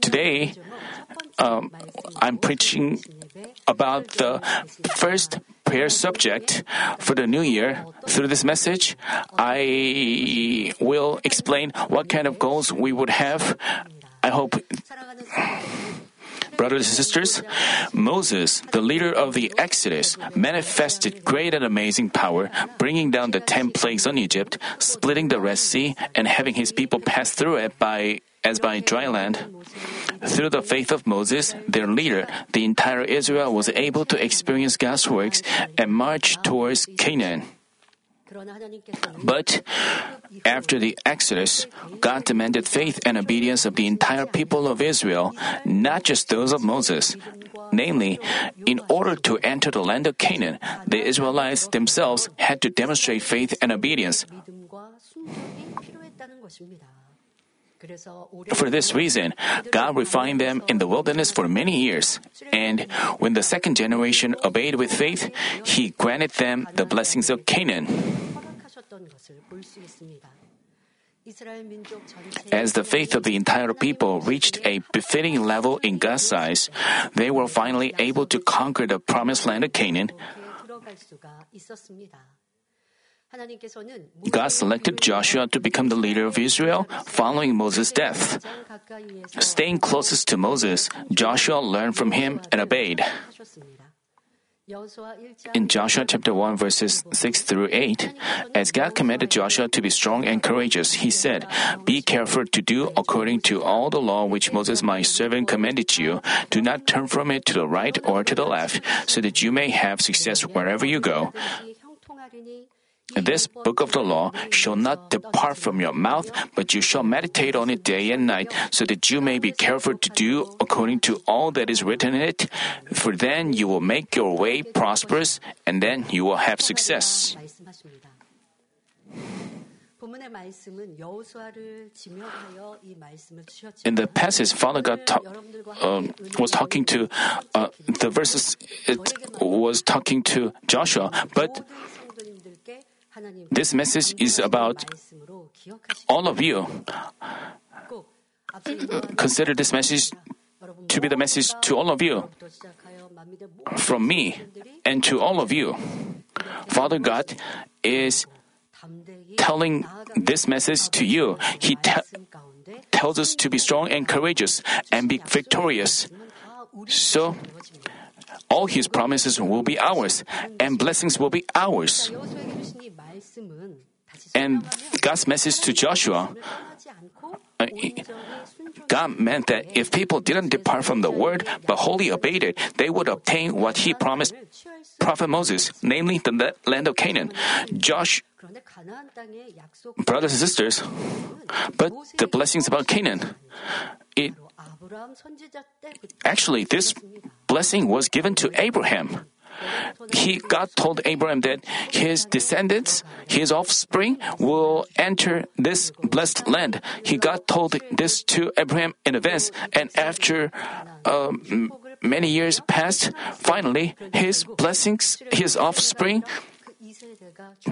Today, um, I'm preaching about the first prayer subject for the new year. Through this message, I will explain what kind of goals we would have. I hope Brothers and sisters, Moses, the leader of the Exodus, manifested great and amazing power, bringing down the ten plagues on Egypt, splitting the Red Sea, and having his people pass through it by as by dry land. Through the faith of Moses, their leader, the entire Israel was able to experience God's works and march towards Canaan. But after the Exodus, God demanded faith and obedience of the entire people of Israel, not just those of Moses. Namely, in order to enter the land of Canaan, the Israelites themselves had to demonstrate faith and obedience. For this reason, God refined them in the wilderness for many years. And when the second generation obeyed with faith, He granted them the blessings of Canaan. As the faith of the entire people reached a befitting level in God's eyes, they were finally able to conquer the promised land of Canaan. God selected Joshua to become the leader of Israel following Moses' death. Staying closest to Moses, Joshua learned from him and obeyed. In Joshua chapter 1 verses 6 through 8, as God commanded Joshua to be strong and courageous, he said, Be careful to do according to all the law which Moses my servant commanded you. Do not turn from it to the right or to the left, so that you may have success wherever you go. This book of the law shall not depart from your mouth, but you shall meditate on it day and night, so that you may be careful to do according to all that is written in it. For then you will make your way prosperous, and then you will have success. In the passage, Father God ta- uh, was talking to uh, the verses. It was talking to Joshua, but this message is about all of you. Uh, consider this message to be the message to all of you from me and to all of you. Father God is telling this message to you. He te- tells us to be strong and courageous and be victorious. So, all His promises will be ours, and blessings will be ours. And God's message to Joshua, uh, God meant that if people didn't depart from the word but wholly obeyed it, they would obtain what He promised Prophet Moses, namely the land of Canaan. Josh, brothers and sisters, but the blessings about Canaan, it actually this blessing was given to Abraham. He, God told Abraham that his descendants, his offspring, will enter this blessed land. He God told this to Abraham in advance, and after um, many years passed, finally his blessings, his offspring.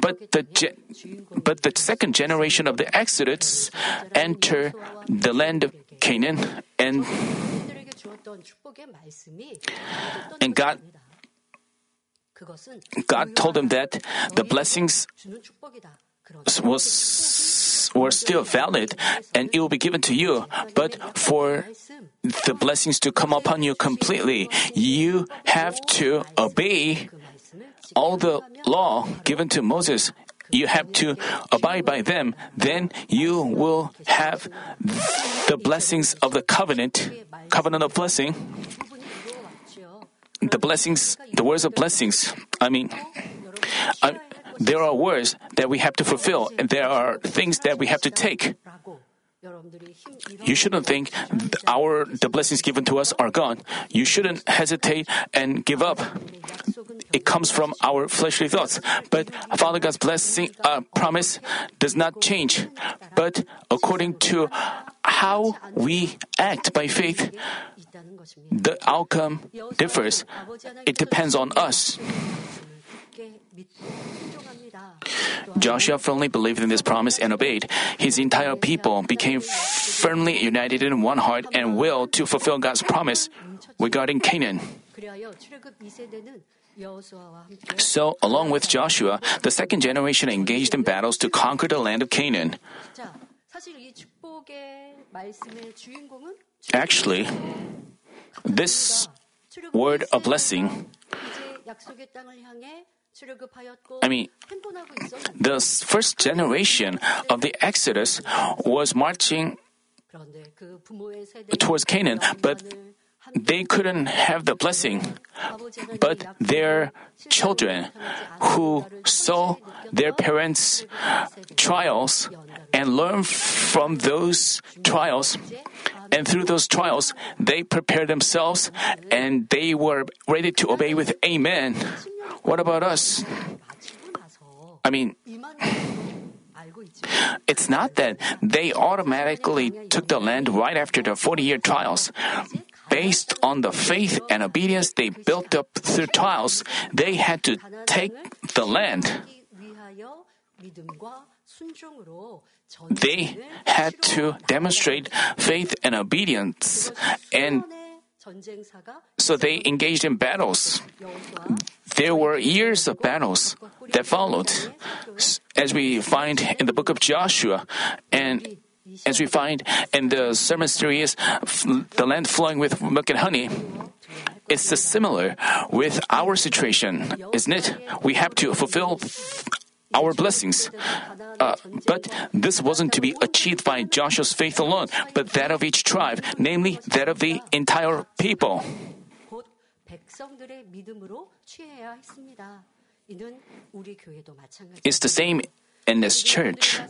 But the but the second generation of the Exodus enter the land of Canaan, and and God God told them that the blessings was were still valid and it will be given to you. But for the blessings to come upon you completely, you have to obey all the law given to Moses. You have to abide by them. Then you will have the blessings of the covenant, covenant of blessing the blessings, the words of blessings. I mean, I, there are words that we have to fulfill, and there are things that we have to take. You shouldn't think our the blessings given to us are gone. You shouldn't hesitate and give up. It comes from our fleshly thoughts. But Father God's blessing uh, promise does not change. But according to how we act by faith, the outcome differs. It depends on us. Joshua firmly believed in this promise and obeyed. His entire people became firmly united in one heart and will to fulfill God's promise regarding Canaan. So, along with Joshua, the second generation engaged in battles to conquer the land of Canaan. Actually, this word of blessing I mean, the first generation of the Exodus was marching towards Canaan, but they couldn't have the blessing. But their children who saw their parents' trials and learned from those trials, and through those trials, they prepared themselves and they were ready to obey with Amen. What about us? I mean, it's not that they automatically took the land right after the 40 year trials. Based on the faith and obedience they built up through trials, they had to take the land. They had to demonstrate faith and obedience and so they engaged in battles. There were years of battles that followed, as we find in the book of Joshua, and as we find in the sermon series, The Land Flowing with Milk and Honey. It's similar with our situation, isn't it? We have to fulfill our blessings. Uh, but this wasn't to be achieved by Joshua's faith alone, but that of each tribe, namely that of the entire people. It's the same in this church.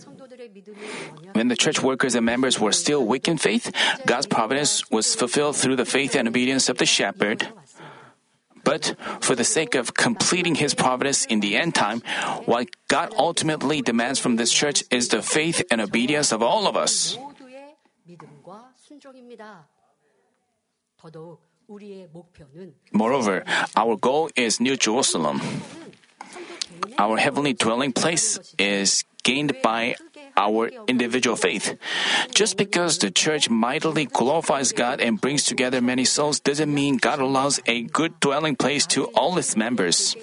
When the church workers and members were still weak in faith, God's providence was fulfilled through the faith and obedience of the shepherd. But for the sake of completing His providence in the end time, what God ultimately demands from this church is the faith and obedience of all of us. Moreover, our goal is New Jerusalem. Our heavenly dwelling place is gained by our individual faith. Just because the church mightily glorifies God and brings together many souls doesn't mean God allows a good dwelling place to all its members.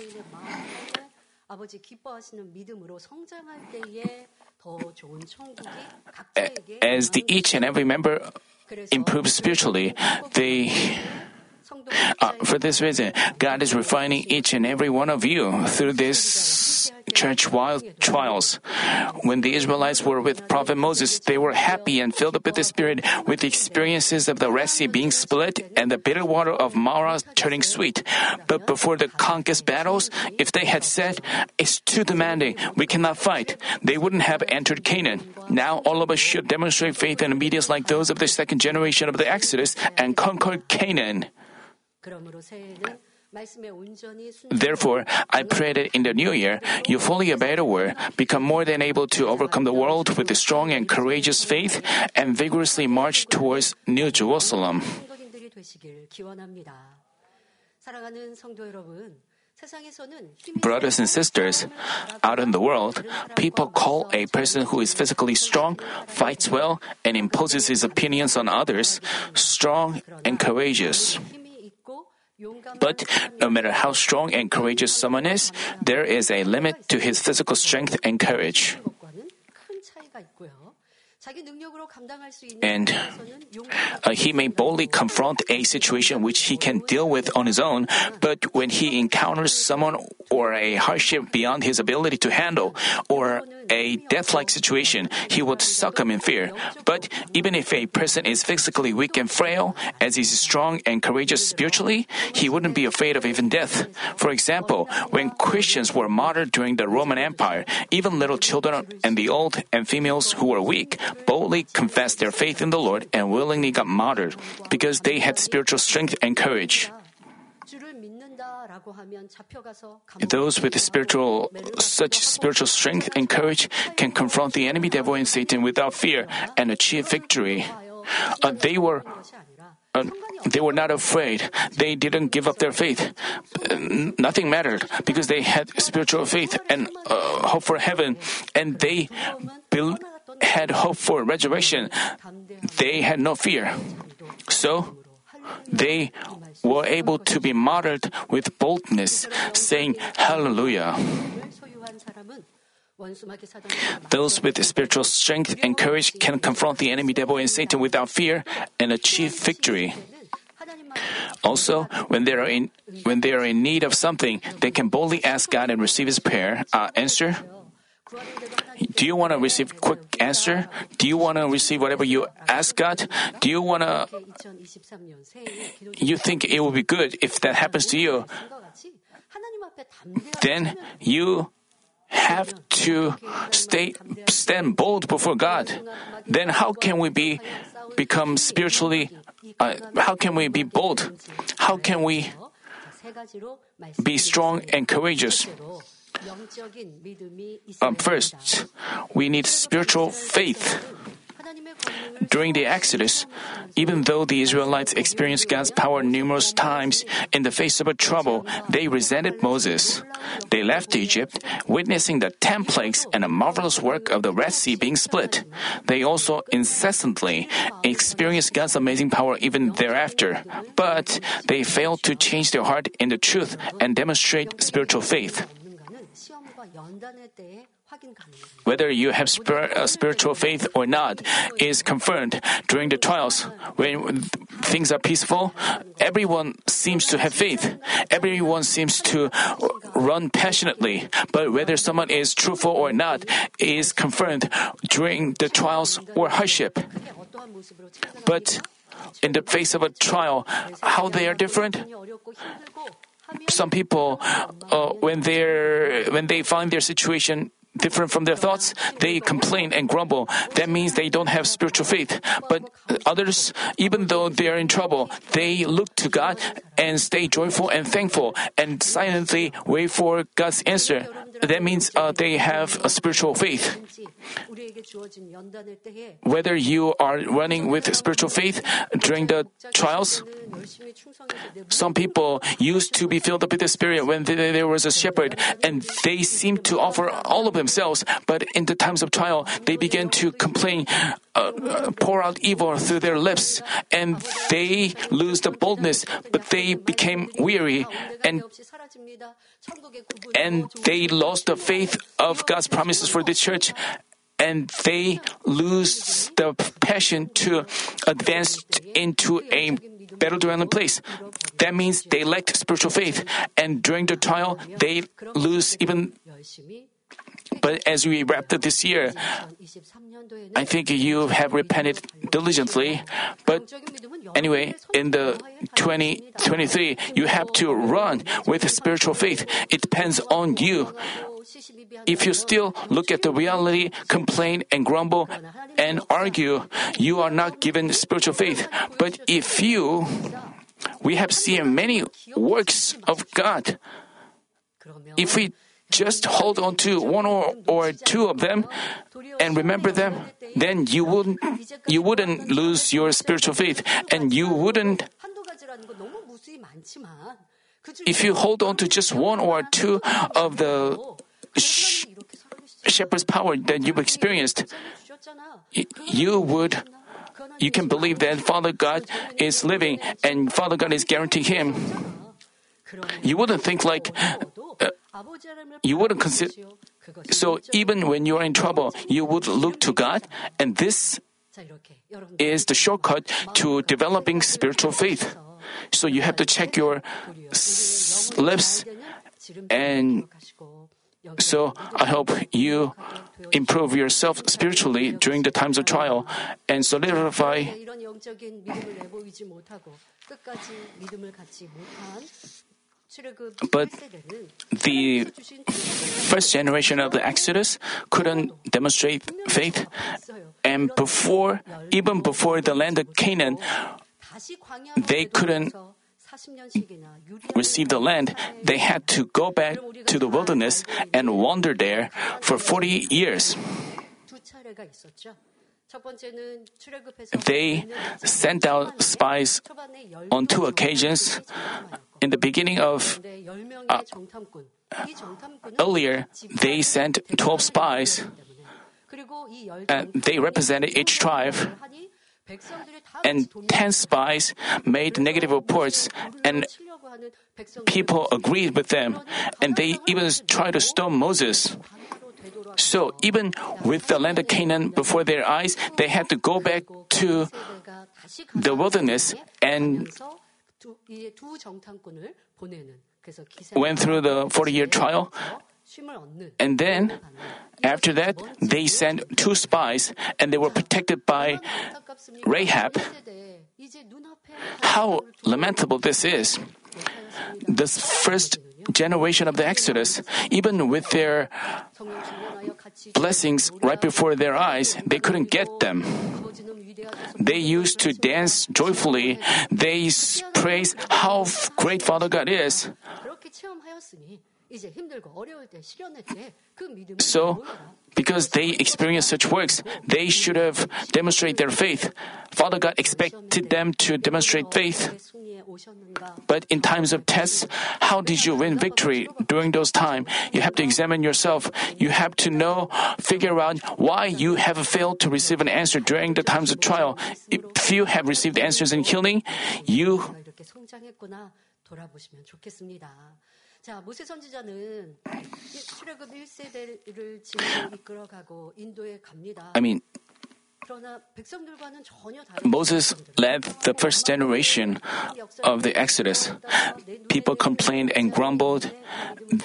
As the each and every member improves spiritually, they uh, for this reason, God is refining each and every one of you through this church trials. When the Israelites were with Prophet Moses, they were happy and filled up with the Spirit with the experiences of the Red Sea being split and the bitter water of Marah turning sweet. But before the conquest battles, if they had said, It's too demanding, we cannot fight, they wouldn't have entered Canaan. Now all of us should demonstrate faith and obedience like those of the second generation of the Exodus and conquer Canaan. Therefore, I pray that in the new year, you fully obey the word, become more than able to overcome the world with a strong and courageous faith, and vigorously march towards New Jerusalem. Brothers and sisters, out in the world, people call a person who is physically strong, fights well, and imposes his opinions on others strong and courageous. But no matter how strong and courageous someone is, there is a limit to his physical strength and courage. And uh, he may boldly confront a situation which he can deal with on his own, but when he encounters someone or a hardship beyond his ability to handle, or a death like situation, he would succumb in fear. But even if a person is physically weak and frail, as he is strong and courageous spiritually, he wouldn't be afraid of even death. For example, when Christians were martyred during the Roman Empire, even little children and the old and females who were weak boldly confessed their faith in the Lord and willingly got martyred because they had spiritual strength and courage. Those with spiritual, such spiritual strength and courage can confront the enemy devil and Satan without fear and achieve victory. Uh, they were uh, they were not afraid. They didn't give up their faith. Uh, nothing mattered because they had spiritual faith and uh, hope for heaven, and they bel- had hope for resurrection, they had no fear. So, they were able to be martyred with boldness, saying, Hallelujah. Those with spiritual strength and courage can confront the enemy devil and Satan without fear and achieve victory. Also, when they are in when they are in need of something, they can boldly ask God and receive His prayer uh, answer. Do you want to receive quick answer? Do you want to receive whatever you ask God? Do you want to you think it will be good if that happens to you? Then you have to stay stand bold before God. Then how can we be become spiritually uh, how can we be bold? How can we be strong and courageous? Um, first, we need spiritual faith. During the Exodus, even though the Israelites experienced God's power numerous times in the face of a trouble, they resented Moses. They left Egypt, witnessing the ten plagues and a marvelous work of the Red Sea being split. They also incessantly experienced God's amazing power even thereafter, but they failed to change their heart in the truth and demonstrate spiritual faith. Whether you have spir- uh, spiritual faith or not is confirmed during the trials. When things are peaceful, everyone seems to have faith. Everyone seems to run passionately. But whether someone is truthful or not is confirmed during the trials or hardship. But in the face of a trial, how they are different? some people, uh, when they when they find their situation different from their thoughts, they complain and grumble. That means they don't have spiritual faith. But others, even though they are in trouble, they look to God and stay joyful and thankful and silently wait for God's answer that means uh, they have a spiritual faith. Whether you are running with spiritual faith during the trials, some people used to be filled up with the Spirit when there was a shepherd, and they seemed to offer all of themselves. But in the times of trial, they began to complain, uh, uh pour out evil through their lips, and they lose the boldness. But they became weary and and they lost the faith of God's promises for the church, and they lose the passion to advance into a better dwelling place. That means they lack spiritual faith, and during the trial, they lose even but as we wrapped up this year, I think you have repented diligently. But anyway, in the 2023, you have to run with spiritual faith. It depends on you. If you still look at the reality, complain and grumble and argue, you are not given spiritual faith. But if you, we have seen many works of God. If we just hold on to one or, or two of them and remember them, then you wouldn't, you wouldn't lose your spiritual faith and you wouldn't. If you hold on to just one or two of the sh- shepherd's power that you've experienced, you would you can believe that Father God is living and Father God is guaranteeing him. You wouldn't think like you wouldn't consider so even when you are in trouble, you would look to God, and this is the shortcut to developing spiritual faith. So you have to check your s- lips and so I hope you improve yourself spiritually during the times of trial and solidify but the first generation of the Exodus couldn't demonstrate faith, and before, even before the land of Canaan, they couldn't receive the land. They had to go back to the wilderness and wander there for 40 years. They sent out spies on two occasions. In the beginning of uh, earlier, they sent 12 spies, and uh, they represented each tribe. And 10 spies made negative reports, and people agreed with them, and they even tried to stone Moses. So even with the land of Canaan before their eyes, they had to go back to the wilderness and went through the 40 year trial. And then, after that, they sent two spies and they were protected by Rahab. How lamentable this is! The first generation of the Exodus, even with their blessings right before their eyes, they couldn't get them. They used to dance joyfully. They praise how great Father God is. So, because they experienced such works, they should have demonstrated their faith. Father God expected them to demonstrate faith. But in times of tests, how did you win victory during those times? You have to examine yourself. You have to know, figure out why you have failed to receive an answer during the times of trial. If you have received answers in healing, you I mean, Moses led the first generation of the Exodus. People complained and grumbled.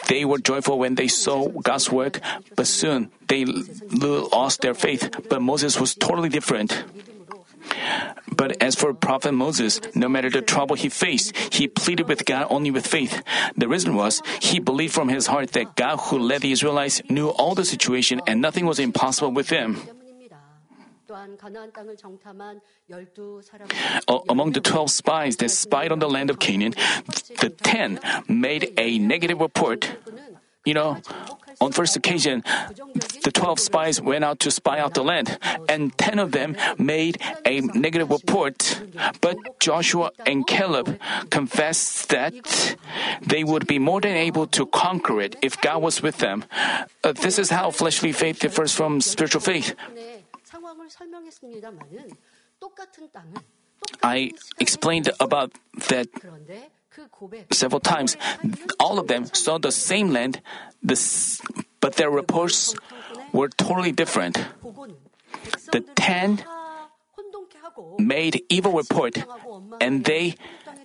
They were joyful when they saw God's work, but soon they lost their faith. But Moses was totally different. But as for Prophet Moses, no matter the trouble he faced, he pleaded with God only with faith. The reason was he believed from his heart that God who led the Israelites knew all the situation and nothing was impossible with him. Among the 12 spies that spied on the land of Canaan, the 10 made a negative report. You know, on first occasion, the 12 spies went out to spy out the land, and 10 of them made a negative report. But Joshua and Caleb confessed that they would be more than able to conquer it if God was with them. Uh, this is how fleshly faith differs from spiritual faith. I explained about that several times. All of them saw the same land, but their reports were totally different. The ten made evil report, and they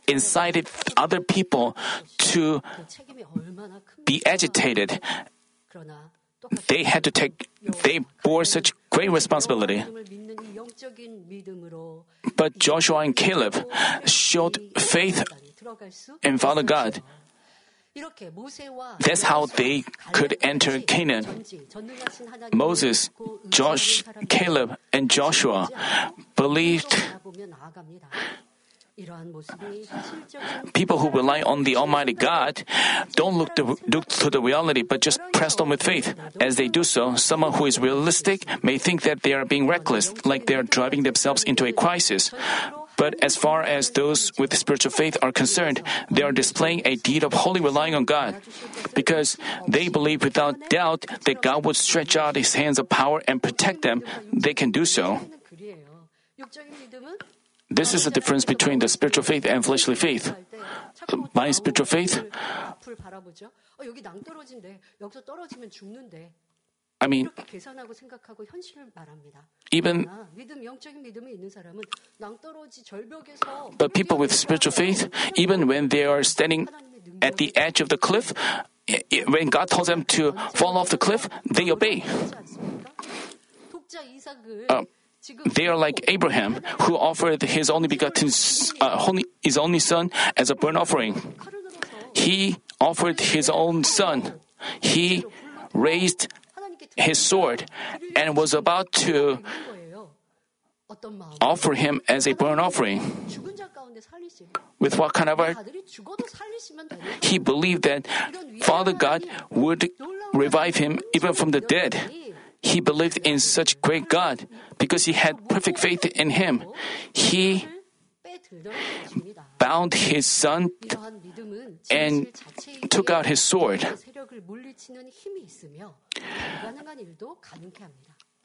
incited other people to be agitated. They had to take, they bore such great responsibility. But Joshua and Caleb showed faith and follow God. That's how they could enter Canaan. Moses, Josh, Caleb, and Joshua believed. People who rely on the Almighty God don't look to, look to the reality but just press on with faith. As they do so, someone who is realistic may think that they are being reckless, like they are driving themselves into a crisis. But as far as those with spiritual faith are concerned, they are displaying a deed of wholly relying on God because they believe without doubt that God would stretch out his hands of power and protect them. They can do so. This is the difference between the spiritual faith and fleshly faith. My spiritual faith, I mean, even but people with spiritual faith, even when they are standing at the edge of the cliff, when God tells them to fall off the cliff, they obey. Uh, they are like Abraham, who offered his only begotten, uh, his only son as a burnt offering. He offered his own son. He raised his sword and was about to offer him as a burnt offering. With what kind of heart? He believed that Father God would revive him even from the dead. He believed in such great God because he had perfect faith in him. He bound his son and took out his sword.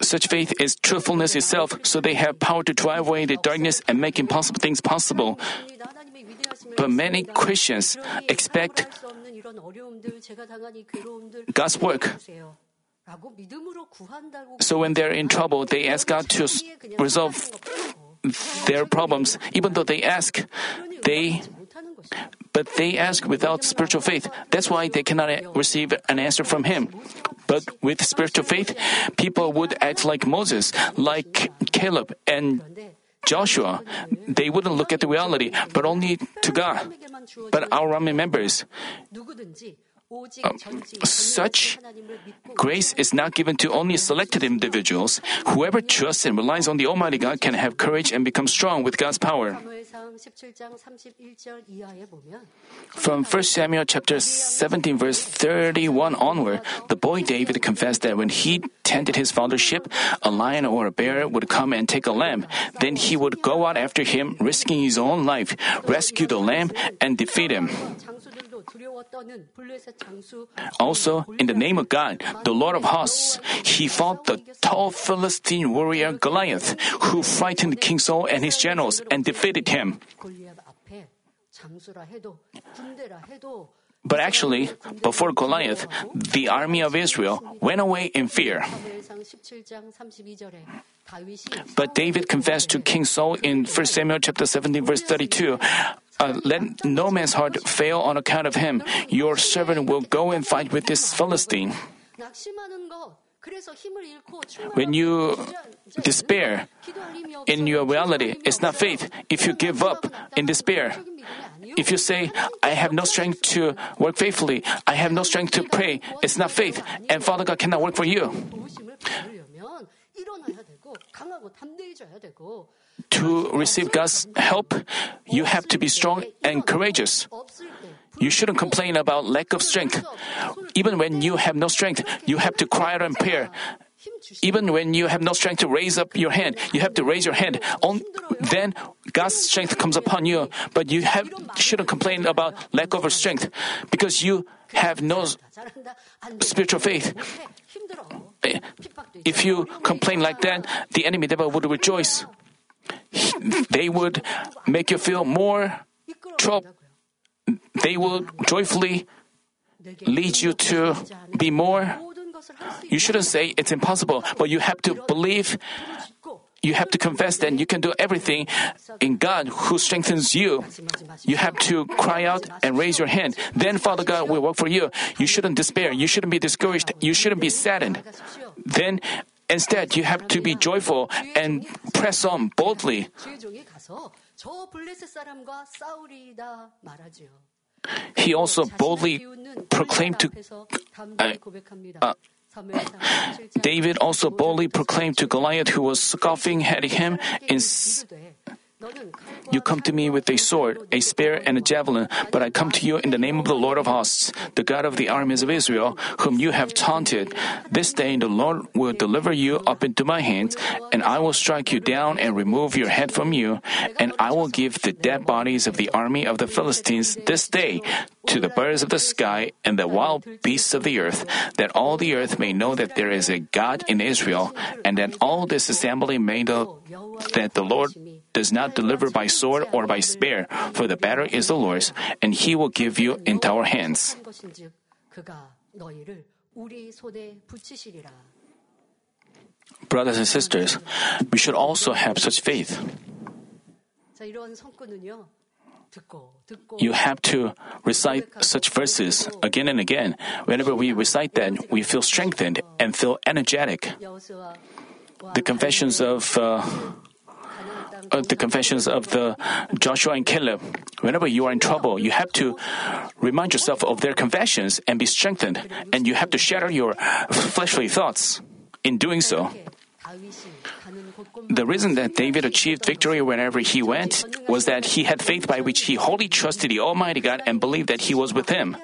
Such faith is truthfulness itself, so they have power to drive away the darkness and make impossible things possible. But many Christians expect God's work. So when they're in trouble, they ask God to resolve their problems, even though they ask, they but they ask without spiritual faith. That's why they cannot receive an answer from him. But with spiritual faith, people would act like Moses, like Caleb and Joshua. They wouldn't look at the reality, but only to God. But our army members, um, such grace is not given to only selected individuals. Whoever trusts and relies on the Almighty God can have courage and become strong with God's power. From 1 Samuel chapter 17 verse 31 onward, the boy David confessed that when he tended his father's sheep, a lion or a bear would come and take a lamb. Then he would go out after him, risking his own life, rescue the lamb, and defeat him. Also, in the name of God, the Lord of hosts, he fought the tall Philistine warrior Goliath, who frightened King Saul and his generals and defeated him. But actually, before Goliath, the army of Israel went away in fear. But David confessed to King Saul in 1 Samuel chapter 17 verse 32, uh, let no man's heart fail on account of him. Your servant will go and fight with this Philistine. When you despair in your reality, it's not faith. If you give up in despair, if you say, I have no strength to work faithfully, I have no strength to pray, it's not faith, and Father God cannot work for you to receive God's help, you have to be strong and courageous. You shouldn't complain about lack of strength. Even when you have no strength, you have to cry out and pray. Even when you have no strength to raise up your hand, you have to raise your hand. On, then God's strength comes upon you. But you have, shouldn't complain about lack of strength because you have no spiritual faith. Eh, if you complain like that, the enemy devil would rejoice they would make you feel more trouble. They will joyfully lead you to be more. You shouldn't say it's impossible, but you have to believe. You have to confess that you can do everything in God who strengthens you. You have to cry out and raise your hand. Then Father God will work for you. You shouldn't despair. You shouldn't be discouraged. You shouldn't be saddened. Then Instead, you have to be joyful and press on boldly. He also boldly proclaimed to uh, David also boldly proclaimed to Goliath, who was scoffing at him in you come to me with a sword, a spear, and a javelin, but I come to you in the name of the Lord of hosts, the God of the armies of Israel, whom you have taunted. This day the Lord will deliver you up into my hands, and I will strike you down and remove your head from you, and I will give the dead bodies of the army of the Philistines this day to the birds of the sky and the wild beasts of the earth, that all the earth may know that there is a God in Israel, and that all this assembly may know that the Lord does not deliver by sword or by spear, for the battle is the Lord's, and he will give you into our hands. Brothers and sisters, we should also have such faith. You have to recite such verses again and again. Whenever we recite that, we feel strengthened and feel energetic. The confessions of uh, uh, the confessions of the Joshua and Caleb. Whenever you are in trouble, you have to remind yourself of their confessions and be strengthened, and you have to shatter your fleshly thoughts in doing so. The reason that David achieved victory whenever he went was that he had faith by which he wholly trusted the Almighty God and believed that he was with him.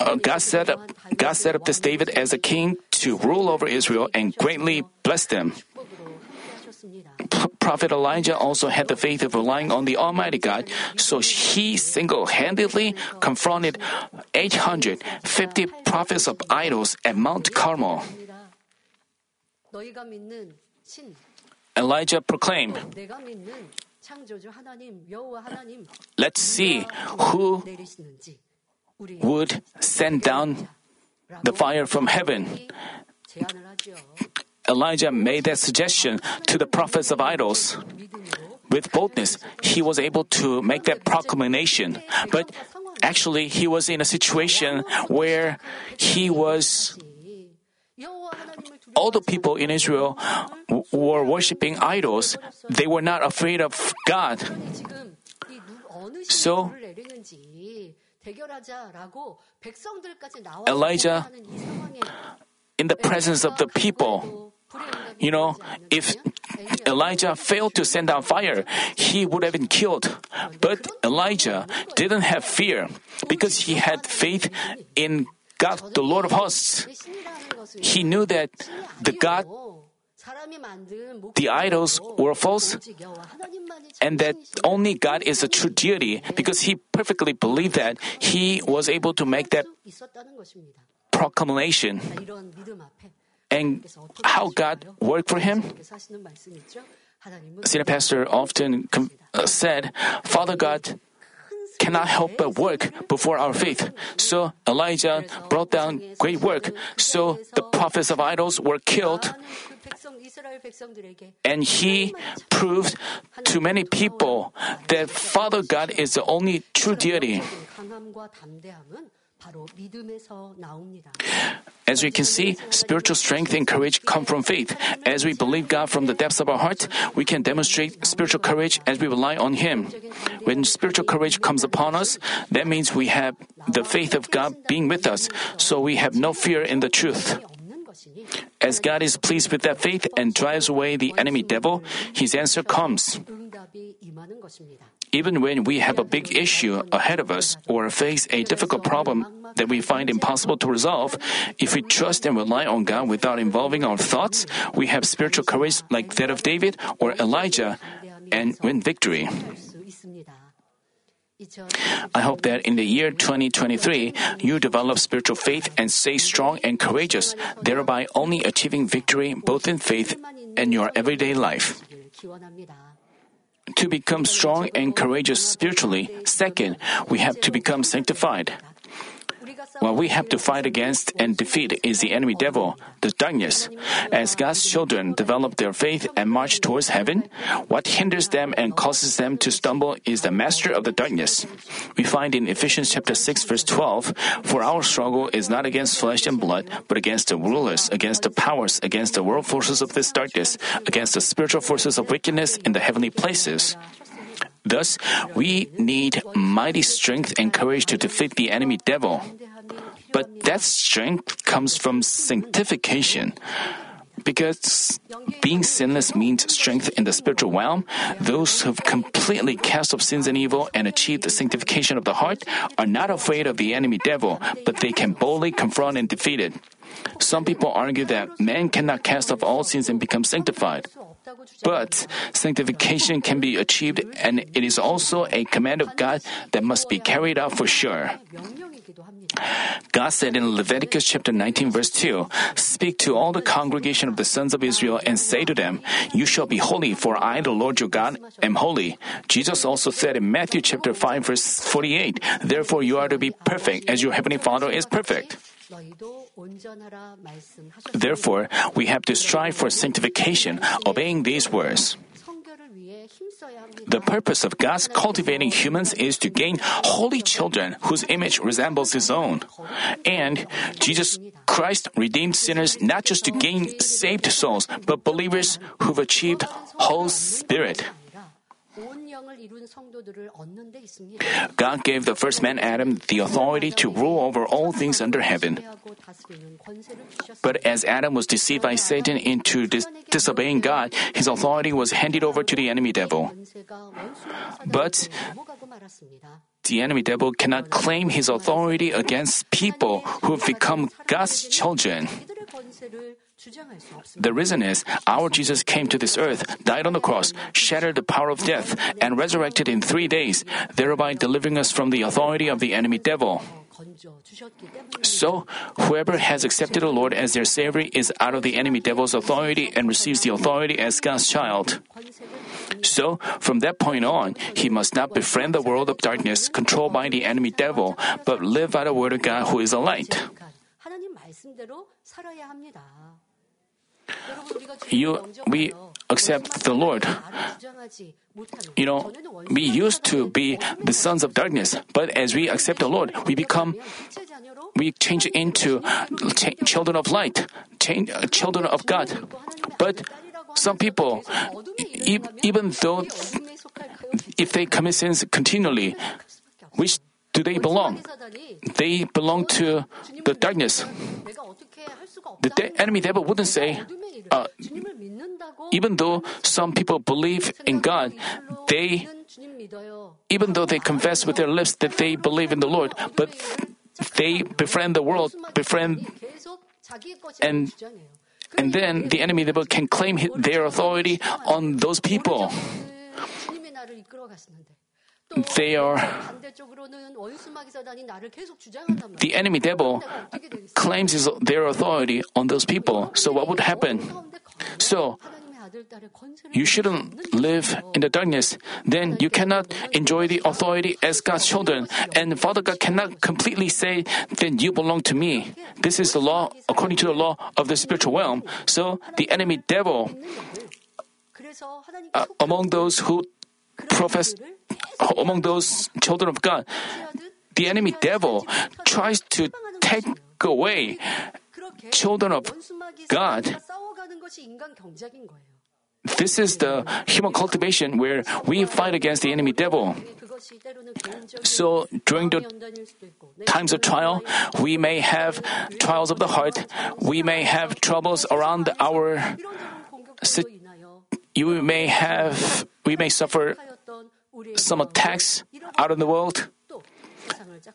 Uh, God set up God set up this David as a king to rule over Israel and greatly bless them. Prophet Elijah also had the faith of relying on the Almighty God, so he single handedly confronted 850 prophets of idols at Mount Carmel. Elijah proclaimed, Let's see who would send down the fire from heaven. Elijah made that suggestion to the prophets of idols. With boldness, he was able to make that proclamation. But actually, he was in a situation where he was. All the people in Israel w- were worshiping idols. They were not afraid of God. So, Elijah in the presence of the people. You know, if Elijah failed to send down fire, he would have been killed. But Elijah didn't have fear because he had faith in God, the Lord of hosts. He knew that the God the idols were false and that only God is a true deity because he perfectly believed that he was able to make that proclamation. and how God worked for him. Senior pastor often com- uh, said, Father God cannot help but work before our faith. So Elijah brought down great work. So the prophets of idols were killed. And he proved to many people that Father God is the only true deity. As we can see, spiritual strength and courage come from faith. As we believe God from the depths of our heart, we can demonstrate spiritual courage as we rely on Him. When spiritual courage comes upon us, that means we have the faith of God being with us, so we have no fear in the truth. As God is pleased with that faith and drives away the enemy devil, his answer comes. Even when we have a big issue ahead of us or face a difficult problem that we find impossible to resolve, if we trust and rely on God without involving our thoughts, we have spiritual courage like that of David or Elijah and win victory. I hope that in the year 2023, you develop spiritual faith and stay strong and courageous, thereby only achieving victory both in faith and your everyday life to become strong and courageous spiritually, second, we have to become sanctified. What we have to fight against and defeat is the enemy devil, the darkness. As God's children develop their faith and march towards heaven, what hinders them and causes them to stumble is the master of the darkness. We find in Ephesians chapter 6 verse 12, for our struggle is not against flesh and blood, but against the rulers, against the powers, against the world forces of this darkness, against the spiritual forces of wickedness in the heavenly places. Thus, we need mighty strength and courage to defeat the enemy devil. But that strength comes from sanctification. Because being sinless means strength in the spiritual realm, those who've completely cast off sins and evil and achieved the sanctification of the heart are not afraid of the enemy devil, but they can boldly confront and defeat it. Some people argue that man cannot cast off all sins and become sanctified. But sanctification can be achieved, and it is also a command of God that must be carried out for sure. God said in Leviticus chapter 19 verse 2, Speak to all the congregation of the sons of Israel and say to them, You shall be holy, for I, the Lord your God, am holy. Jesus also said in Matthew chapter 5 verse 48, Therefore you are to be perfect as your heavenly Father is perfect. Therefore, we have to strive for sanctification, obeying these words. The purpose of God's cultivating humans is to gain holy children whose image resembles His own. And Jesus Christ redeemed sinners not just to gain saved souls, but believers who've achieved whole spirit. God gave the first man Adam the authority to rule over all things under heaven. But as Adam was deceived by Satan into dis- disobeying God, his authority was handed over to the enemy devil. But the enemy devil cannot claim his authority against people who have become God's children. The reason is our Jesus came to this earth, died on the cross, shattered the power of death, and resurrected in three days, thereby delivering us from the authority of the enemy devil. So, whoever has accepted the Lord as their Savior is out of the enemy devil's authority and receives the authority as God's child. So, from that point on, he must not befriend the world of darkness controlled by the enemy devil, but live by the word of God who is a light you, we accept the Lord. You know, we used to be the sons of darkness, but as we accept the Lord, we become, we change into ch- children of light, ch- uh, children of God. But some people, e- even though if they commit sins continually, which do they belong? They belong to the darkness. The enemy devil wouldn't say, uh, even though some people believe in God, they, even though they confess with their lips that they believe in the Lord, but they befriend the world, befriend, and- and then the enemy devil can claim their authority on those people. They are, the enemy devil claims his, their authority on those people. So what would happen? So, you shouldn't live in the darkness. Then you cannot enjoy the authority as God's children. And Father God cannot completely say, then you belong to me. This is the law according to the law of the spiritual realm. So the enemy devil, uh, among those who profess, among those children of God, the enemy devil tries to take away children of God. This is the human cultivation where we fight against the enemy devil. So during the times of trial, we may have trials of the heart. We may have troubles around our. You may have. We may suffer some attacks out in the world.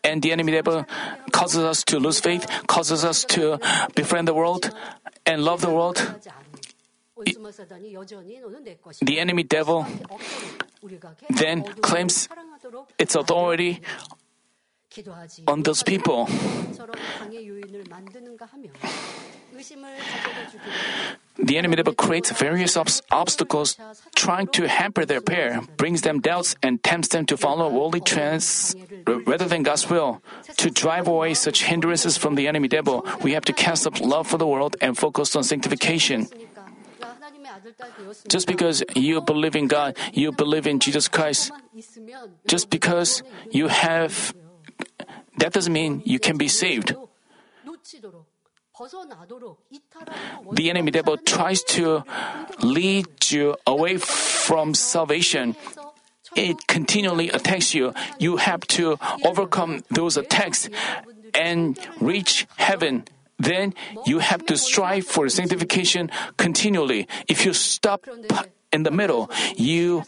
And the enemy devil causes us to lose faith, causes us to befriend the world and love the world. The enemy devil then claims its authority on those people. The enemy devil creates various obs- obstacles trying to hamper their prayer, brings them doubts, and tempts them to follow worldly trends rather than God's will. To drive away such hindrances from the enemy devil, we have to cast up love for the world and focus on sanctification. Just because you believe in God, you believe in Jesus Christ, just because you have, that doesn't mean you can be saved. The enemy devil tries to lead you away from salvation. It continually attacks you. You have to overcome those attacks and reach heaven. Then you have to strive for sanctification continually. If you stop in the middle, you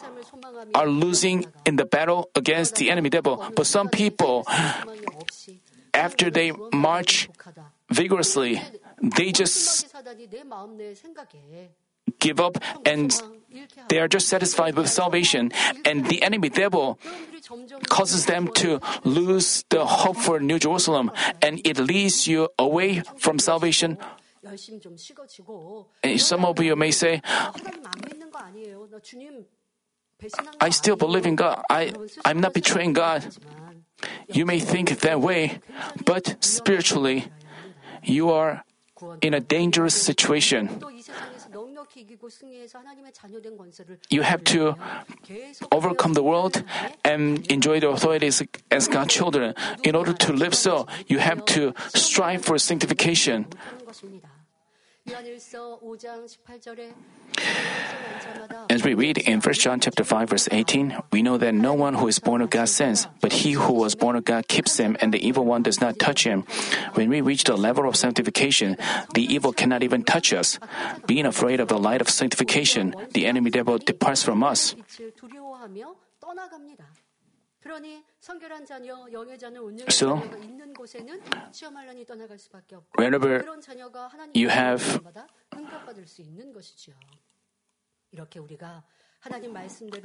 are losing in the battle against the enemy devil. But some people, after they march vigorously, they just give up and they are just satisfied with salvation. And the enemy devil causes them to lose the hope for New Jerusalem and it leads you away from salvation. And some of you may say, I still believe in God. I, I'm not betraying God. You may think that way, but spiritually, you are in a dangerous situation. You have to overcome the world and enjoy the authorities as God's children. In order to live so, you have to strive for sanctification. As we read in 1 John chapter 5 verse 18, we know that no one who is born of God sins, but he who was born of God keeps him, and the evil one does not touch him. When we reach the level of sanctification, the evil cannot even touch us. Being afraid of the light of sanctification, the enemy devil departs from us. So, whenever you have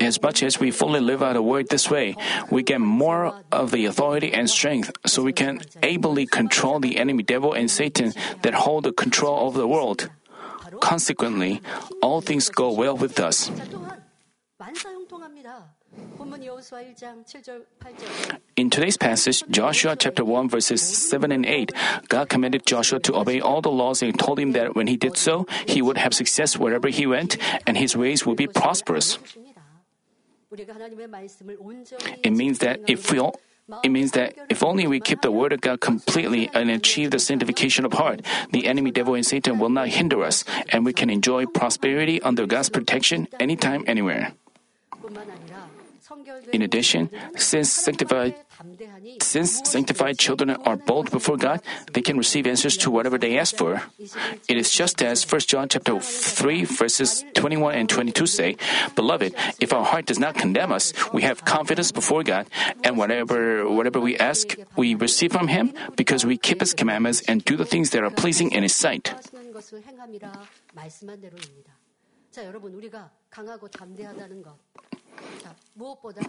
as much as we fully live out the word this way, we get more of the authority and strength so we can ably control the enemy devil and Satan that hold the control of the world. Consequently, all things go well with us. In today's passage, Joshua chapter 1 verses 7 and 8, God commanded Joshua to obey all the laws and told him that when he did so, he would have success wherever he went and his ways would be prosperous. It means that if we all it means that if only we keep the Word of God completely and achieve the sanctification of heart, the enemy devil and Satan will not hinder us, and we can enjoy prosperity under God's protection anytime, anywhere. In addition, since sanctified, since sanctified children are bold before God, they can receive answers to whatever they ask for. It is just as 1 John chapter 3 verses 21 and 22 say, "Beloved, if our heart does not condemn us, we have confidence before God, and whatever whatever we ask, we receive from him because we keep his commandments and do the things that are pleasing in his sight."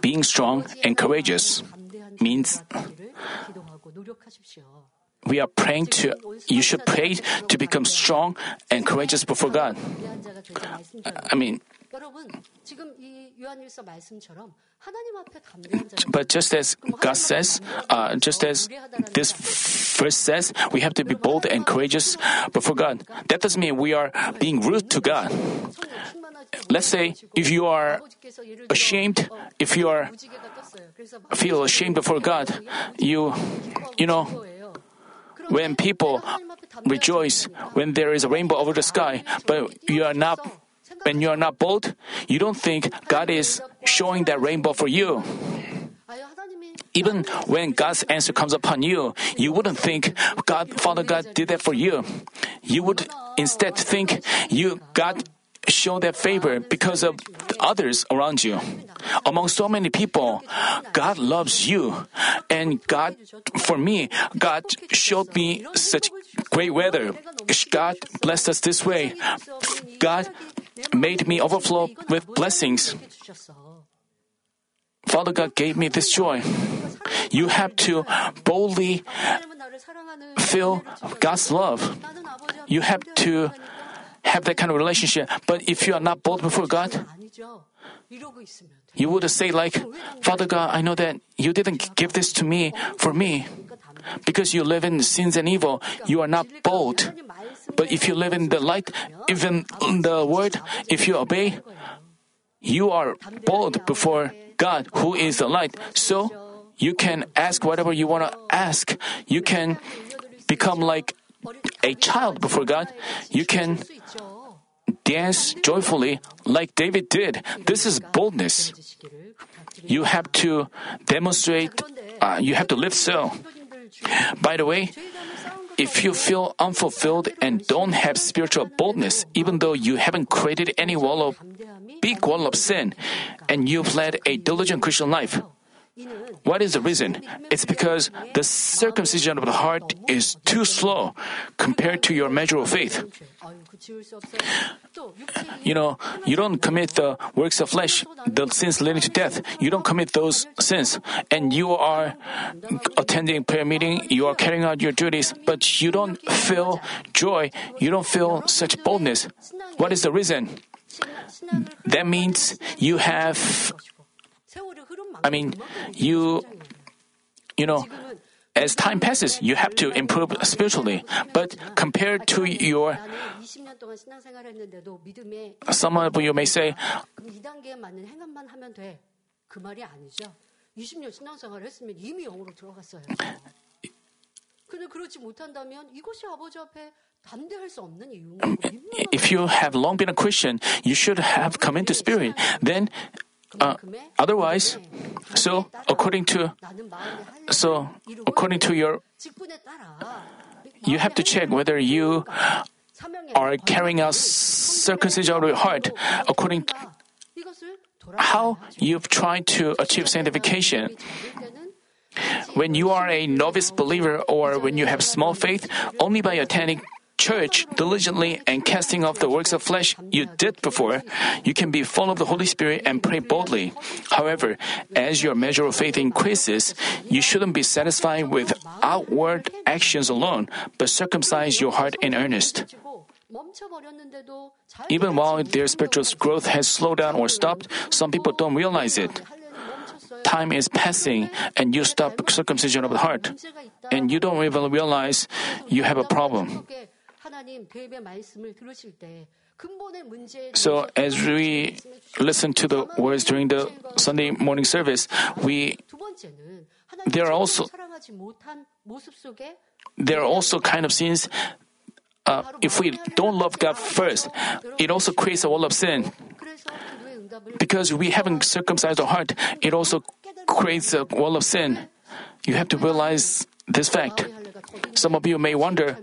Being strong and courageous means we are praying to you should pray to become strong and courageous before God. I mean, 여러분 지금 이 요한일서 말씀처럼 하나님 앞에 담대한 자가 But just as God says, uh, just as this verse says, we have to be bold and courageous before God. That doesn't mean we are being rude to God. Let's say if you are ashamed, if you are feel ashamed before God, you, you know, when people rejoice when there is a rainbow over the sky, but you are not, when you are not bold, you don't think God is showing that rainbow for you. Even when God's answer comes upon you, you wouldn't think God, Father God did that for you. You would instead think you God showed that favor because of others around you. Among so many people, God loves you. And God, for me, God showed me such great weather. God blessed us this way. God made me overflow with blessings. Father God gave me this joy. You have to boldly feel God's love. You have to have that kind of relationship. But if you are not bold before God, you would say like, Father God, I know that you didn't give this to me for me. Because you live in sins and evil, you are not bold. But if you live in the light, even the word, if you obey, you are bold before God, who is the light. So you can ask whatever you want to ask. You can become like a child before God. You can dance joyfully like David did. This is boldness. You have to demonstrate, uh, you have to live so. By the way, if you feel unfulfilled and don't have spiritual boldness, even though you haven't created any wall of big wall of sin, and you've led a diligent Christian life, what is the reason? It's because the circumcision of the heart is too slow compared to your measure of faith. You know, you don't commit the works of flesh, the sins leading to death. You don't commit those sins. And you are attending prayer meeting, you are carrying out your duties, but you don't feel joy, you don't feel such boldness. What is the reason? That means you have, I mean, you, you know, as time passes, you have to improve spiritually. But compared to your, some of you may say, if you have long been a Christian, you should have come into spirit. Then uh, otherwise, so according to so according to your you have to check whether you are carrying out circumcision of your heart according to how you've tried to achieve sanctification. When you are a novice believer or when you have small faith, only by attending church diligently and casting off the works of flesh you did before, you can be full of the Holy Spirit and pray boldly. However, as your measure of faith increases, you shouldn't be satisfied with outward actions alone, but circumcise your heart in earnest. Even while their spiritual growth has slowed down or stopped, some people don't realize it. Time is passing and you stop circumcision of the heart, and you don't even realize you have a problem. So, as we listen to the words during the Sunday morning service, we there are also there are also kind of sins. Uh, if we don't love God first, it also creates a wall of sin. Because we haven't circumcised our heart, it also creates a wall of sin. You have to realize this fact. Some of you may wonder,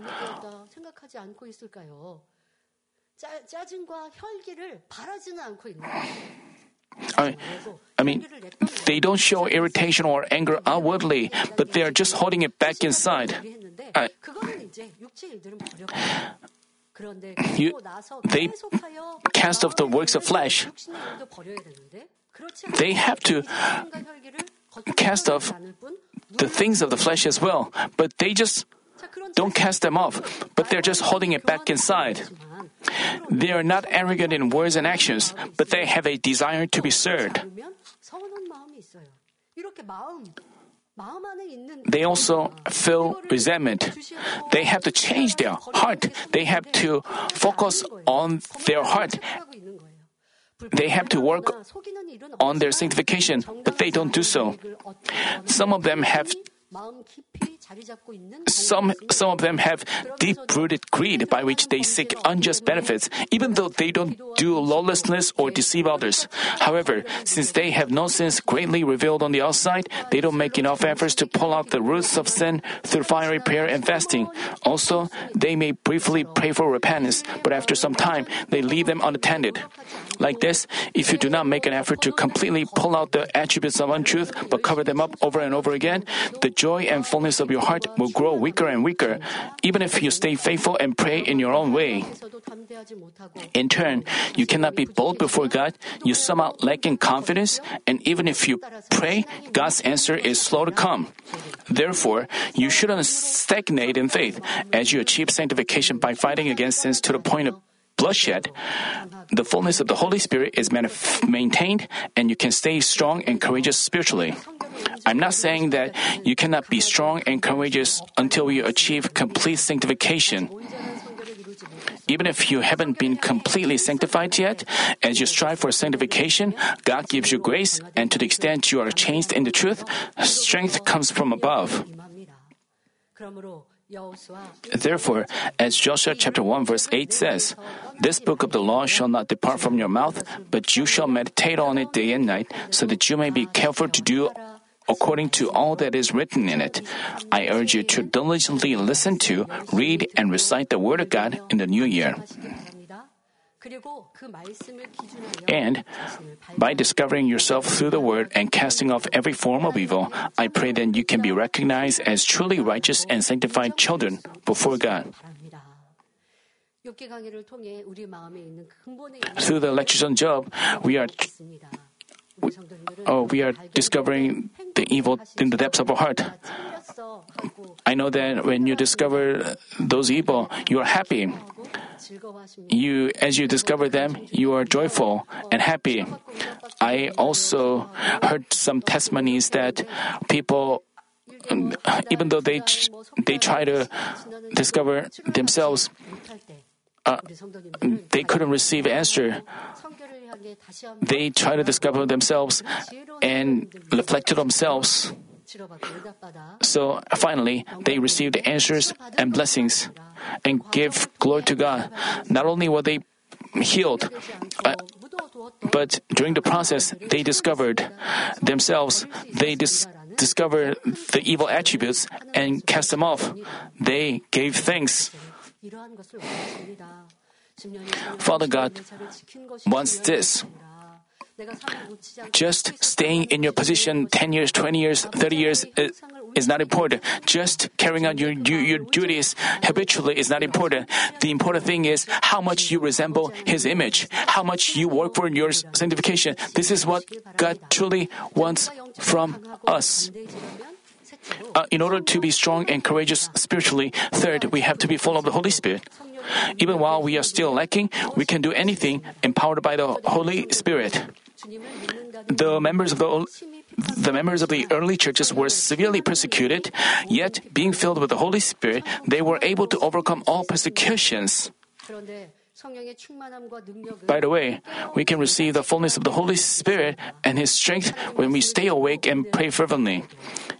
생각하지 않고 있을까요? 짜, 짜증과 혈기를 바라지는 않고 있는 거예요. I, I mean, they don't show irritation or anger outwardly, but they are just holding it back inside. 했는데 아. 그거는 이제 육체 일들은 버렸고 그런데 You- 그러고 나서 they 계속하여 cast off the works of flesh. 육신의 일도 버려야 되는데 그렇지 They have to 짜증과 혈기를 cast off 않을 뿐 the things of the flesh as well, but they just 자, 그런 don't cast them off, but they're just holding it back inside. They are not arrogant in words and actions, but they have a desire to be served. They also feel resentment. They have to change their heart. They have to focus on their heart. They have to work on their sanctification, but they don't do so. Some of them have some some of them have deep-rooted greed by which they seek unjust benefits, even though they don't do lawlessness or deceive others. However, since they have no sins greatly revealed on the outside, they don't make enough efforts to pull out the roots of sin through fiery prayer and fasting. Also, they may briefly pray for repentance, but after some time, they leave them unattended. Like this, if you do not make an effort to completely pull out the attributes of untruth but cover them up over and over again, the joy and fullness of your heart will grow weaker and weaker, even if you stay faithful and pray in your own way. In turn, you cannot be bold before God, you somehow lack in confidence, and even if you pray, God's answer is slow to come. Therefore, you shouldn't stagnate in faith as you achieve sanctification by fighting against sins to the point of bloodshed. The fullness of the Holy Spirit is manif- maintained, and you can stay strong and courageous spiritually. I'm not saying that you cannot be strong and courageous until you achieve complete sanctification. Even if you haven't been completely sanctified yet, as you strive for sanctification, God gives you grace, and to the extent you are changed in the truth, strength comes from above. Therefore, as Joshua chapter 1 verse 8 says, This book of the law shall not depart from your mouth, but you shall meditate on it day and night, so that you may be careful to do according to all that is written in it. I urge you to diligently listen to, read, and recite the Word of God in the new year. And by discovering yourself through the Word and casting off every form of evil, I pray that you can be recognized as truly righteous and sanctified children before God. Through the lectures on Job, we are oh, we are discovering the evil in the depths of our heart. I know that when you discover those evil, you are happy. You, as you discover them, you are joyful and happy. I also heard some testimonies that people, um, even though they they try to discover themselves, uh, they couldn't receive answer. They tried to discover themselves and reflect to themselves. So finally, they received answers and blessings and give glory to God. Not only were they healed, but during the process, they discovered themselves. They dis- discovered the evil attributes and cast them off. They gave thanks. Father God wants this. Just staying in your position 10 years, 20 years, 30 years is not important. Just carrying out your, your duties habitually is not important. The important thing is how much you resemble His image, how much you work for your sanctification. This is what God truly wants from us uh, in order to be strong and courageous spiritually, third, we have to be full of the Holy Spirit. Even while we are still lacking, we can do anything empowered by the Holy Spirit. The members of the the members of the early churches were severely persecuted, yet being filled with the Holy Spirit, they were able to overcome all persecutions. By the way, we can receive the fullness of the Holy Spirit and His strength when we stay awake and pray fervently.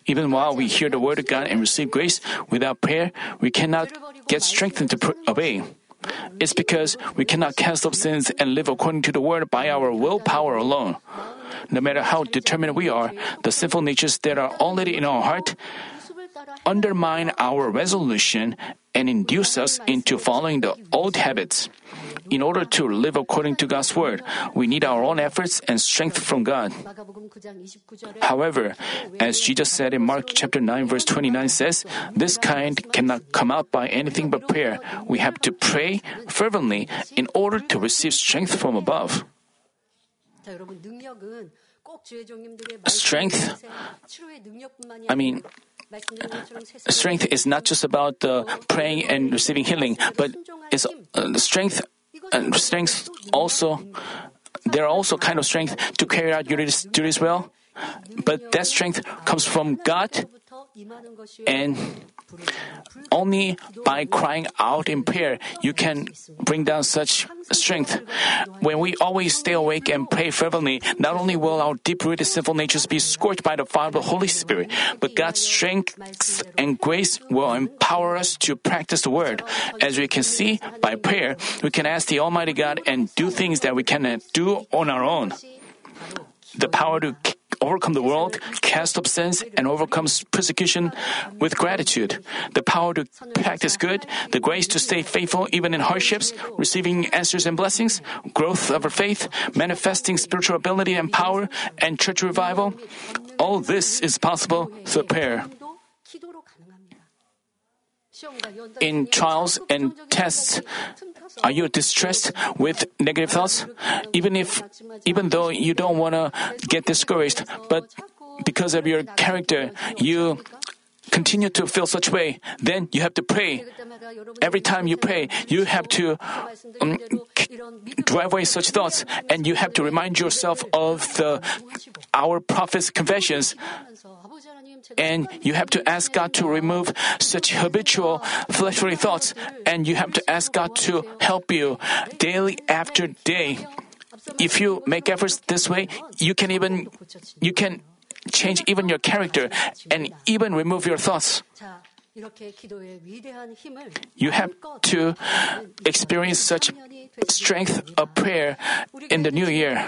Even while we hear the word of God and receive grace, without prayer, we cannot get strengthened to pr- obey. It's because we cannot cast off sins and live according to the word by our willpower alone. No matter how determined we are, the sinful natures that are already in our heart undermine our resolution and induce us into following the old habits. In order to live according to God's word, we need our own efforts and strength from God. However, as Jesus said in Mark chapter 9 verse 29 says, this kind cannot come out by anything but prayer. We have to pray fervently in order to receive strength from above strength, I mean, strength is not just about uh, praying and receiving healing, but it's uh, strength. Uh, strength also, there are also kind of strength to carry out your duties well, but that strength comes from God and only by crying out in prayer you can bring down such strength. When we always stay awake and pray fervently, not only will our deep-rooted sinful natures be scorched by the fire of the Holy Spirit, but God's strength and grace will empower us to practice the word. As we can see, by prayer, we can ask the Almighty God and do things that we cannot do on our own. The power to overcome the world, cast off sins, and overcome persecution with gratitude, the power to practice good, the grace to stay faithful even in hardships, receiving answers and blessings, growth of our faith, manifesting spiritual ability and power, and church revival. All this is possible through prayer. In trials and tests, are you distressed with negative thoughts? Even if, even though you don't want to get discouraged, but because of your character, you continue to feel such way, then you have to pray. Every time you pray, you have to um, drive away such thoughts, and you have to remind yourself of the our prophet's confessions and you have to ask God to remove such habitual fleshly thoughts, and you have to ask God to help you daily after day. If you make efforts this way, you can even you can change even your character and even remove your thoughts. You have to experience such strength of prayer in the new year.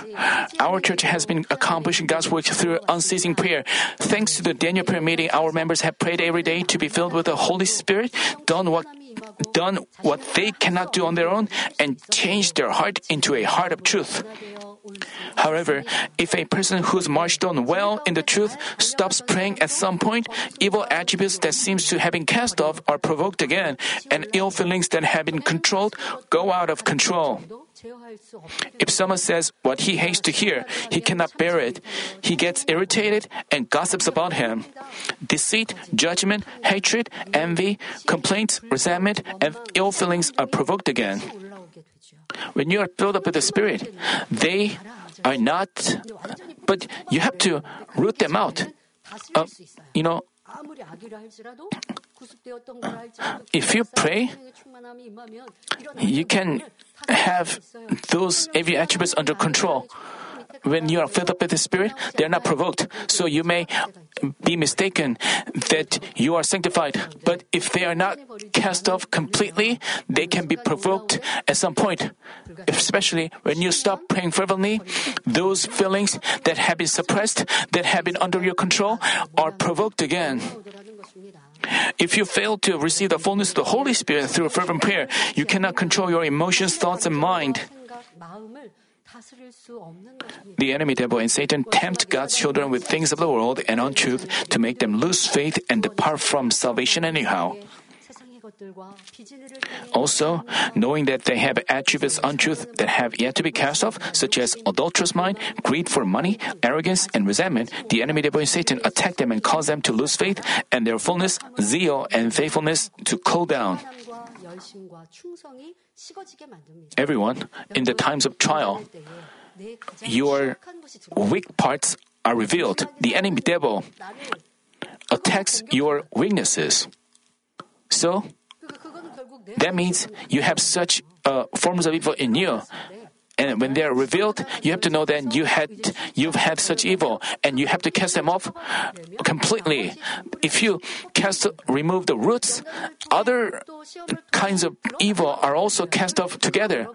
Our church has been accomplishing God's work through unceasing prayer. Thanks to the Daniel prayer meeting, our members have prayed every day to be filled with the Holy Spirit, done what done what they cannot do on their own, and changed their heart into a heart of truth. However, if a person who's marched on well in the truth stops praying at some point, evil attributes that seems to have been cast off are provoked again, and ill feelings that have been controlled go out of control. If someone says what he hates to hear, he cannot bear it. He gets irritated and gossips about him. Deceit, judgment, hatred, envy, complaints, resentment, and ill feelings are provoked again when you are filled up with the Spirit, they are not, but you have to root them out. Uh, you know, if you pray, you can have those evil attributes under control when you are filled up with the Spirit, they are not provoked. So you may be mistaken that you are sanctified. But if they are not cast off completely, they can be provoked at some point. Especially when you stop praying fervently, those feelings that have been suppressed, that have been under your control, are provoked again. If you fail to receive the fullness of the Holy Spirit through fervent prayer, you cannot control your emotions, thoughts, and mind. The enemy devil and Satan tempt God's children with things of the world and untruth to make them lose faith and depart from salvation anyhow. Also, knowing that they have attributes untruth that have yet to be cast off, such as adulterous mind, greed for money, arrogance, and resentment, the enemy devil and Satan attack them and cause them to lose faith and their fullness, zeal, and faithfulness to cool down. Everyone, in the times of trial, your weak parts are revealed. The enemy devil attacks your weaknesses. So, that means you have such uh, forms of evil in you. And when they are revealed, you have to know that you had you've had such evil, and you have to cast them off completely. If you cast remove the roots, other kinds of evil are also cast off together.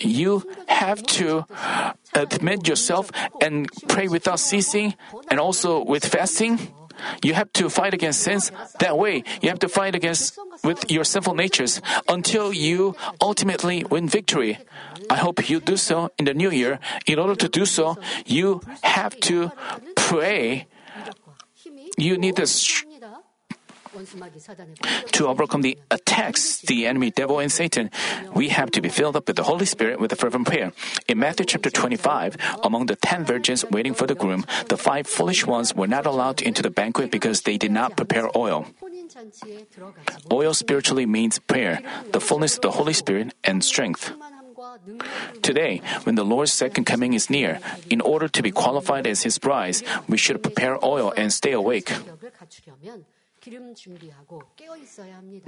You have to admit yourself and pray without ceasing, and also with fasting. You have to fight against sins that way. You have to fight against with your sinful natures until you ultimately win victory. I hope you do so in the new year. In order to do so, you have to pray. You need the to overcome the attacks, the enemy, devil, and Satan, we have to be filled up with the Holy Spirit with a fervent prayer. In Matthew chapter 25, among the ten virgins waiting for the groom, the five foolish ones were not allowed into the banquet because they did not prepare oil. Oil spiritually means prayer, the fullness of the Holy Spirit, and strength. Today, when the Lord's second coming is near, in order to be qualified as His bride, we should prepare oil and stay awake.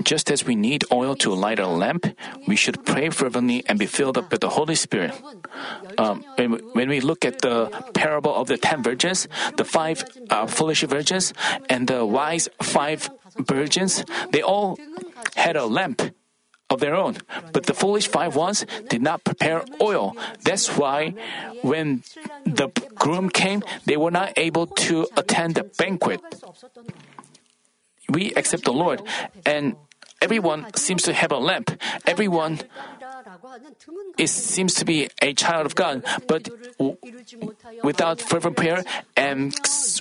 Just as we need oil to light a lamp, we should pray fervently and be filled up with the Holy Spirit. Um, when, we look at the parable of the ten virgins, the five uh, foolish virgins, and the wise five virgins, they all had a lamp of their own. But the foolish five ones did not prepare oil. That's why when the groom came, they were not able to attend the banquet we accept the Lord, and everyone seems to have a lamp. Everyone it seems to be a child of God, but w- without fervent prayer and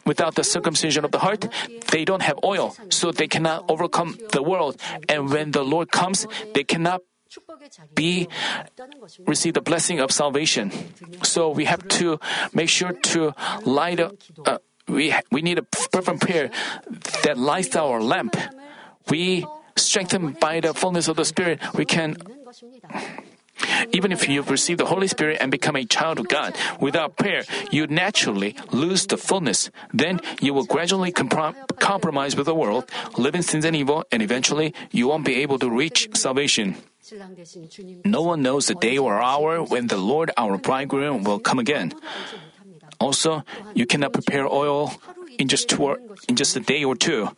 without the circumcision of the heart, they don't have oil, so they cannot overcome the world. And when the Lord comes, they cannot be receive the blessing of salvation. So we have to make sure to light up. Uh, we, we need a fervent prayer that lights our lamp. We, strengthened by the fullness of the Spirit, we can even if you've received the Holy Spirit and become a child of God, without prayer, you naturally lose the fullness. Then you will gradually comprom- compromise with the world, live in sins and evil, and eventually you won't be able to reach salvation. No one knows the day or hour when the Lord, our bridegroom, will come again. Also, you cannot prepare oil in just two or, in just a day or two.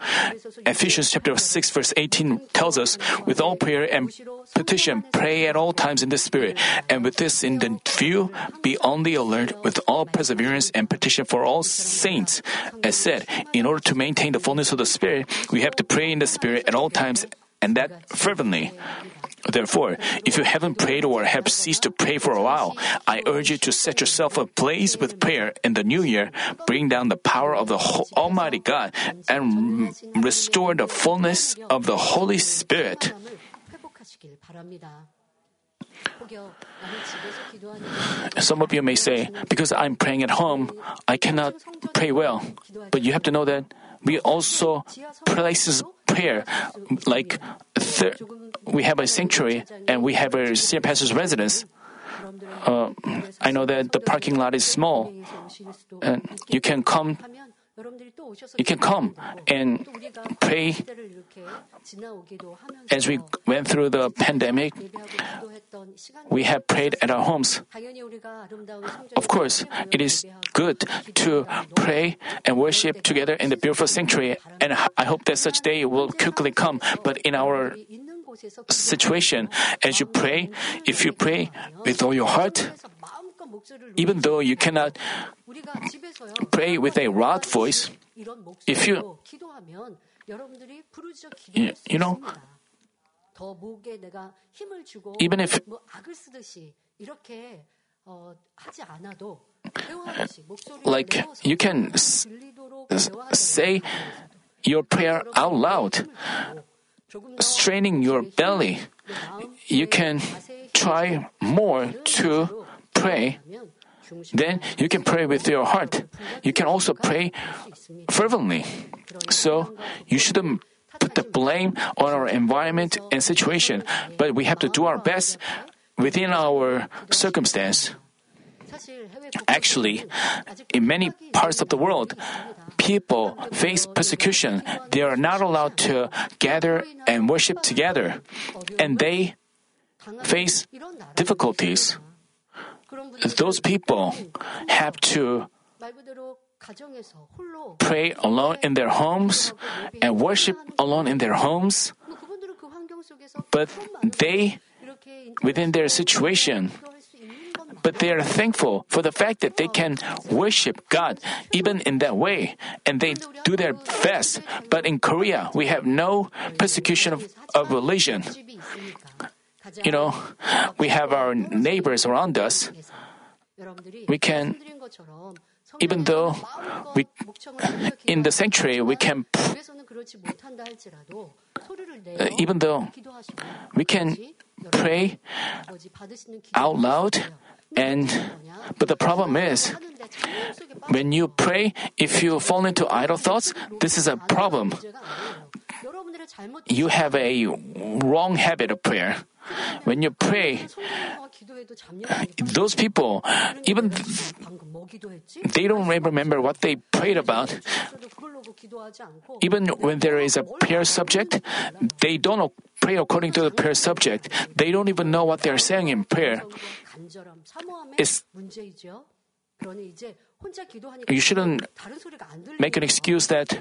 Ephesians chapter 6 verse 18 tells us, with all prayer and petition, pray at all times in the Spirit, and with this in the view, be on the alert with all perseverance and petition for all saints. As said, in order to maintain the fullness of the Spirit, we have to pray in the Spirit at all times and that fervently. Therefore, if you haven't prayed or have ceased to pray for a while, I urge you to set yourself ablaze with prayer in the new year, bring down the power of the Almighty God, and restore the fullness of the Holy Spirit. Some of you may say, because I'm praying at home, I cannot pray well. But you have to know that we also places prayer, like thir- we have a sanctuary and we have a senior pastor's residence. Uh, I know that the parking lot is small, and you can come you can come and pray. As we went through the pandemic, we have prayed at our homes. Of course, it is good to pray and worship together in the beautiful sanctuary, and I hope that such day will quickly come. But in our situation, as you pray, if you pray with all your heart, even though you cannot pray with a loud voice, if you, you know, even if like you can say your prayer out loud, straining your belly. You can try more to pray, then you can pray with your heart. You can also pray fervently. So you shouldn't put the blame on our environment and situation, but we have to do our best within our circumstance. Actually, in many parts of the world, people face persecution. They are not allowed to gather and worship together, and they face difficulties those people have to pray alone in their homes and worship alone in their homes, but they, within their situation, but they are thankful for the fact that they can worship God even in that way, and they do their best. But in Korea, we have no persecution of, of religion you know, we have our neighbors around us. We can, even though we, in the sanctuary, we can, uh, even though we can pray out loud and but the problem is when you pray if you fall into idle thoughts this is a problem you have a wrong habit of prayer when you pray, those people, even they don't remember what they prayed about. Even when there is a prayer subject, they don't pray according to the prayer subject. They don't even know what they are saying in prayer. It's you shouldn't make an excuse that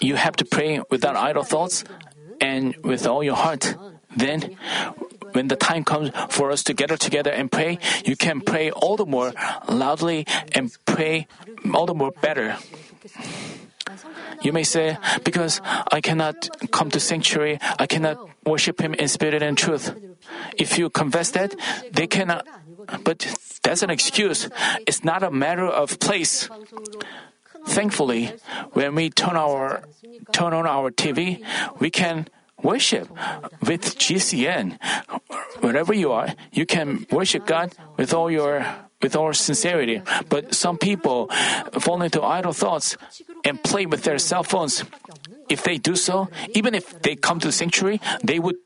you have to pray without idle thoughts and with all your heart. Then, when the time comes for us to gather together and pray, you can pray all the more loudly and pray all the more better. You may say, because I cannot come to sanctuary, I cannot worship Him in spirit and truth. If you confess that, they cannot, but that's an excuse. It's not a matter of place. Thankfully, when we turn our turn on our TV, we can worship with GCN. Wherever you are, you can worship God with all your with all sincerity. But some people fall into idle thoughts and play with their cell phones. If they do so, even if they come to the sanctuary, they would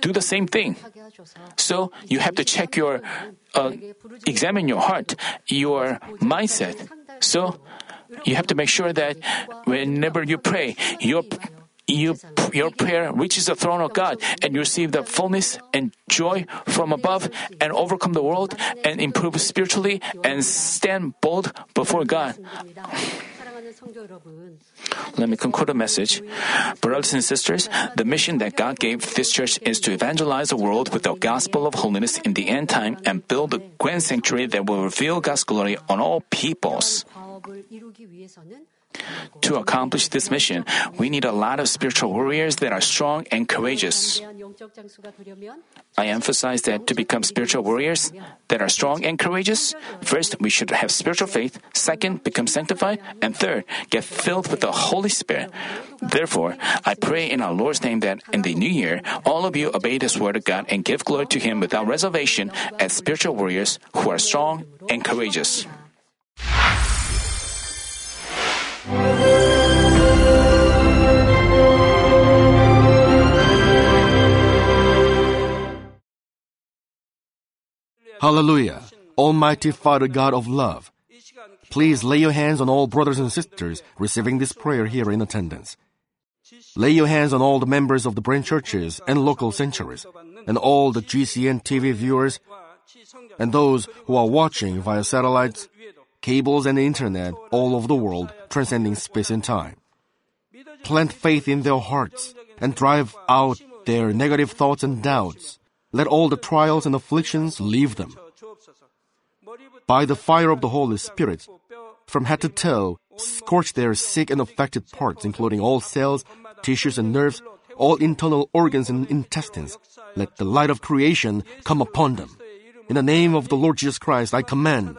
do the same thing. So you have to check your, uh, examine your heart, your mindset. So you have to make sure that whenever you pray, your you, your prayer reaches the throne of God and you receive the fullness and joy from above and overcome the world and improve spiritually and stand bold before God. Let me conclude the message. Brothers and sisters, the mission that God gave this church is to evangelize the world with the gospel of holiness in the end time and build a grand sanctuary that will reveal God's glory on all peoples. To accomplish this mission, we need a lot of spiritual warriors that are strong and courageous. I emphasize that to become spiritual warriors that are strong and courageous, first, we should have spiritual faith, second, become sanctified, and third, get filled with the Holy Spirit. Therefore, I pray in our Lord's name that in the new year, all of you obey this word of God and give glory to Him without reservation as spiritual warriors who are strong and courageous. Hallelujah. Almighty Father God of love, please lay your hands on all brothers and sisters receiving this prayer here in attendance. Lay your hands on all the members of the branch churches and local sanctuaries, and all the GCN TV viewers, and those who are watching via satellites, cables, and internet all over the world, transcending space and time. Plant faith in their hearts and drive out their negative thoughts and doubts. Let all the trials and afflictions leave them. By the fire of the Holy Spirit, from head to toe, scorch their sick and affected parts, including all cells, tissues, and nerves, all internal organs and intestines. Let the light of creation come upon them. In the name of the Lord Jesus Christ, I command